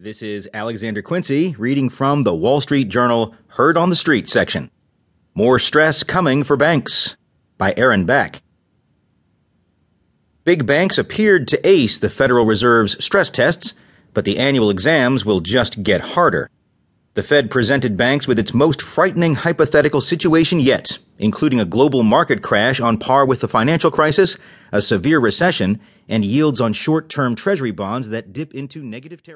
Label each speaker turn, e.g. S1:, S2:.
S1: This is Alexander Quincy reading from the Wall Street Journal Heard on the Street section. More stress coming for banks by Aaron Back. Big banks appeared to ace the Federal Reserve's stress tests, but the annual exams will just get harder. The Fed presented banks with its most frightening hypothetical situation yet, including a global market crash on par with the financial crisis, a severe recession, and yields on short term treasury bonds that dip into negative territory.